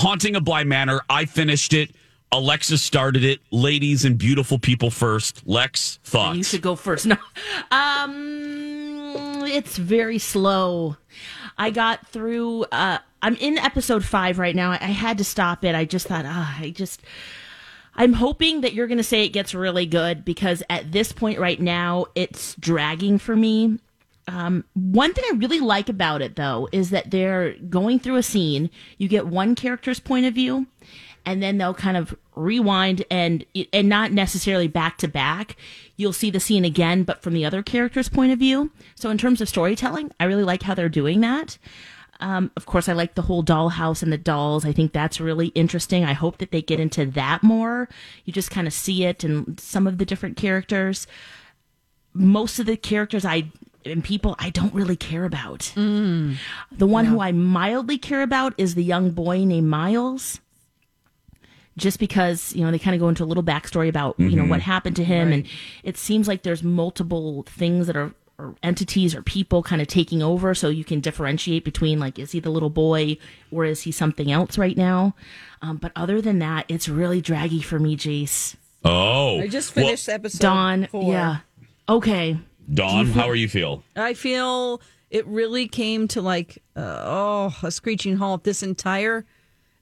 Haunting of Bly Manor. I finished it. Alexa started it. Ladies and beautiful people first. Lex, thoughts? You should go first. No, um, it's very slow. I got through. Uh, I'm in episode five right now. I, had to stop it. I just thought, ah, I just. I'm hoping that you're going to say it gets really good because at this point right now, it's dragging for me. Um, one thing I really like about it, though, is that they're going through a scene. You get one character's point of view, and then they'll kind of rewind and and not necessarily back to back. You'll see the scene again, but from the other character's point of view. So in terms of storytelling, I really like how they're doing that. Um, of course, I like the whole dollhouse and the dolls. I think that's really interesting. I hope that they get into that more. You just kind of see it and some of the different characters. Most of the characters I and people I don't really care about. Mm. The one who I mildly care about is the young boy named Miles. Just because, you know, they kind of go into a little backstory about, you know, what happened to him. Right. And it seems like there's multiple things that are, or entities or people kind of taking over. So you can differentiate between, like, is he the little boy or is he something else right now? Um, but other than that, it's really draggy for me, Jace. Oh. I just Well, finished episode Dawn, four. yeah. Okay. Dawn, how are you feel? I feel it really came to like uh, oh a screeching halt this entire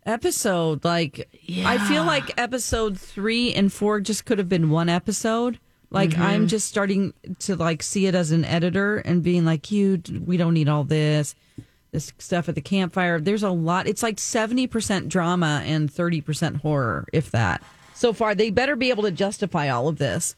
episode. Like I feel like episode three and four just could have been one episode. Like Mhm. I'm just starting to like see it as an editor and being like, you, we don't need all this, this stuff at the campfire. There's a lot. It's like seventy percent drama and thirty percent horror, if that. So far, they better be able to justify all of this.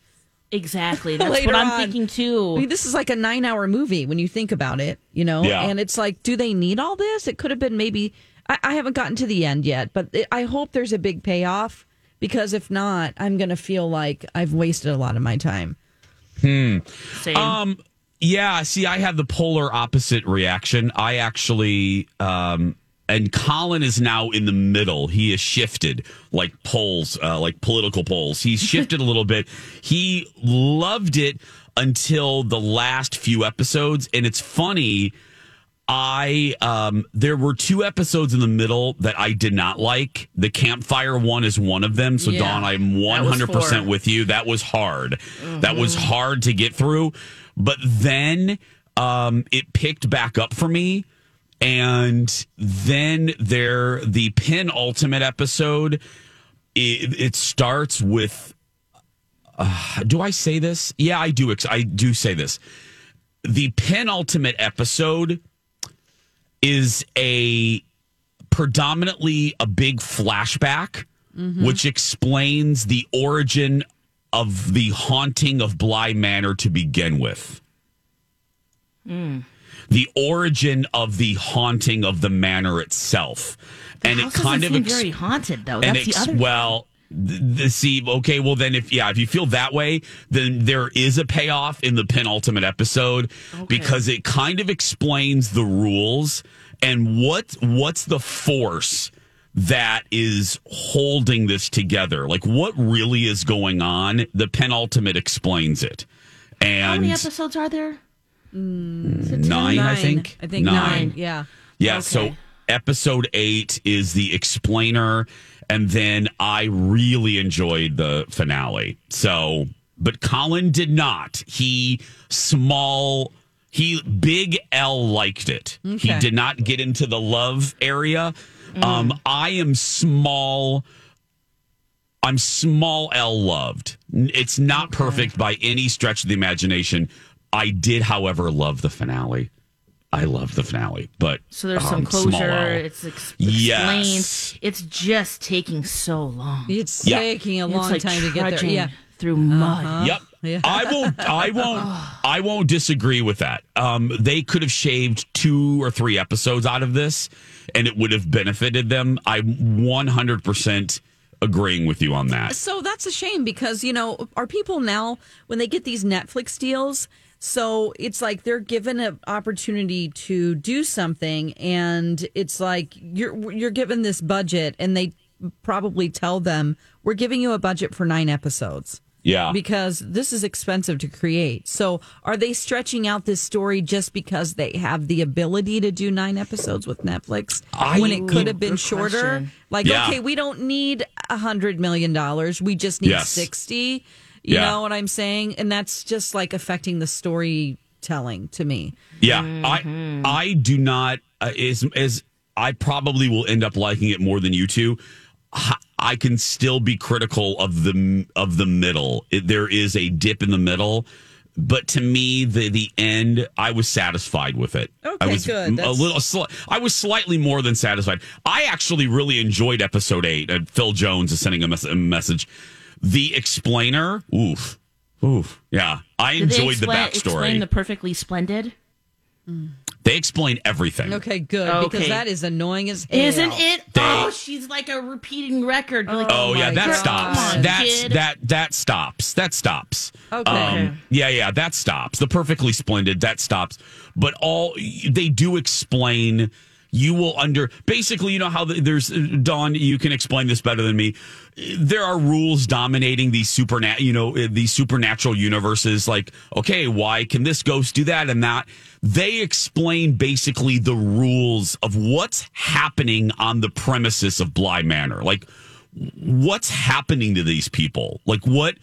Exactly. That's Later what I'm on. thinking too. I mean, this is like a nine hour movie when you think about it, you know? Yeah. And it's like, do they need all this? It could have been maybe, I, I haven't gotten to the end yet, but it, I hope there's a big payoff because if not, I'm going to feel like I've wasted a lot of my time. Hmm. Same. Um. Yeah. See, I had the polar opposite reaction. I actually, um, and Colin is now in the middle. He has shifted like polls, uh, like political polls. He's shifted a little bit. He loved it until the last few episodes, and it's funny. I um there were two episodes in the middle that I did not like. The campfire one is one of them. So Yeah. Dawn, I'm 100% with you. That was hard. That was Mhm. hard to get through. But then um it picked back up for me and then there the penultimate episode it, it starts with uh, do I say this? Yeah, I do. I do say this. The penultimate episode is a predominantly a big flashback, Mhm. which explains the origin of the haunting of Bly Manor to begin with. Mm. The origin of the haunting of the manor itself, and it kind of seem very haunted though. and That's ex- the other. well th- the see okay well then if yeah if you feel that way then there is a payoff in the penultimate episode because it kind of explains the rules and what what's the force that is holding this together like what really is going on the penultimate explains it And How many episodes are there? Mm. Mm. nine, I think. I think nine. Yeah. Yeah. So episode eight is the explainer, and then I really enjoyed the finale. So, but Colin did not. He small. He big L liked it. He did not get into the love area. Mm. Um, I am small. I'm small L loved. It's not perfect by any stretch of the imagination. I did, however, love the finale. I love the finale, but So there's um, some closure. It's ex- Yes. explained. It's just taking so long. It's Yeah. taking a It's long like time to get there. Yeah. through mud. Uh-huh. Yep. Yeah. I won't. I won't. I won't disagree with that. Um, they could have shaved two or three episodes out of this, and it would have benefited them. I'm 100 percent agreeing with you on that. So that's a shame because, you know, are people now, when they get these Netflix deals, so it's like they're given an opportunity to do something and it's like you're you're given this budget and they probably tell them we're giving you a budget for 9 episodes. Yeah. Because this is expensive to create. So are they stretching out this story just because they have the ability to do nine episodes with Netflix I- when it could have been shorter? question. Like, Yeah. okay, we don't need a hundred million dollars. We just need Yes. sixty. You Yeah. know what I'm saying? And that's just like affecting the storytelling to me. Yeah, Mm-hmm. I I do not uh, is as I probably will end up liking it more than you two. I- I can still be critical of the of the middle. It, there is a dip in the middle, but to me, the the end, I was satisfied with it. I Okay, was good. A little, sli- I was slightly more than satisfied. I actually really enjoyed episode eight. And Phil Jones is sending a, mes- a message. The explainer, oof, oof, yeah. I Did they enjoyed the backstory. Explain the perfectly splendid. They explain everything. Okay, good. Because that is annoying as hell. Isn't it? They- oh, she's like a repeating record. You're like, Oh, yeah, that God. stops. Come on, That's kid. that that stops. That stops. Okay. Um, yeah, yeah, that stops. The perfectly splendid that stops. But all they do explain. You will under basically, you know how there's Dawn. You can explain this better than me. There are rules dominating these supernat, you know, these supernatural universes. Like, okay, why can this ghost do that and that? They explain basically the rules of what's happening on the premises of Bly Manor. Like, what's happening to these people? Like what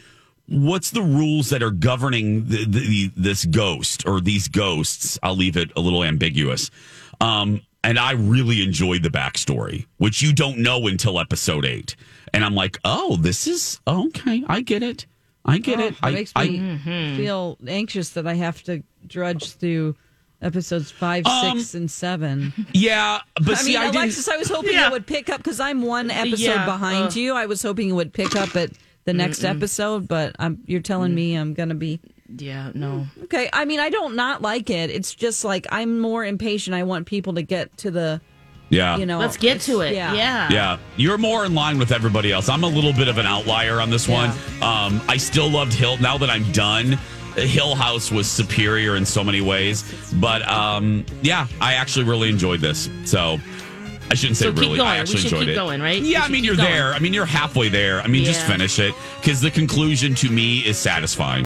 what's the rules that are governing the, the, this ghost or these ghosts? I'll leave it a little ambiguous. Um, and I really enjoyed the backstory, which you don't know until episode eight. And I'm like, oh, this is okay. I get it. I get it. It I, makes I, me feel anxious that I have to drudge through episodes five, Um, six, and seven. yeah, but I see, mean, I didn't. Alexis, I was hoping Yeah. it would pick up because I'm one episode Yeah, behind uh. you. I was hoping it would pick up at the next episode, but I'm, you're telling me I'm going to be yeah, no. okay. I mean, I don't not like it. It's just like I'm more impatient. I want people to get to the, yeah, you know, Let's get to it. Yeah. Yeah. Yeah, you're more in line with everybody else. I'm a little bit of an outlier on this one. Um, I still loved Hill. Now that I'm done, Hill House was superior in so many ways. But um, yeah, I actually really enjoyed this. So I shouldn't say So really. going. I We actually should enjoyed keep it. going, right? Yeah, I mean you're going. there. I mean you're halfway there. I mean just finish it because the conclusion to me is satisfying.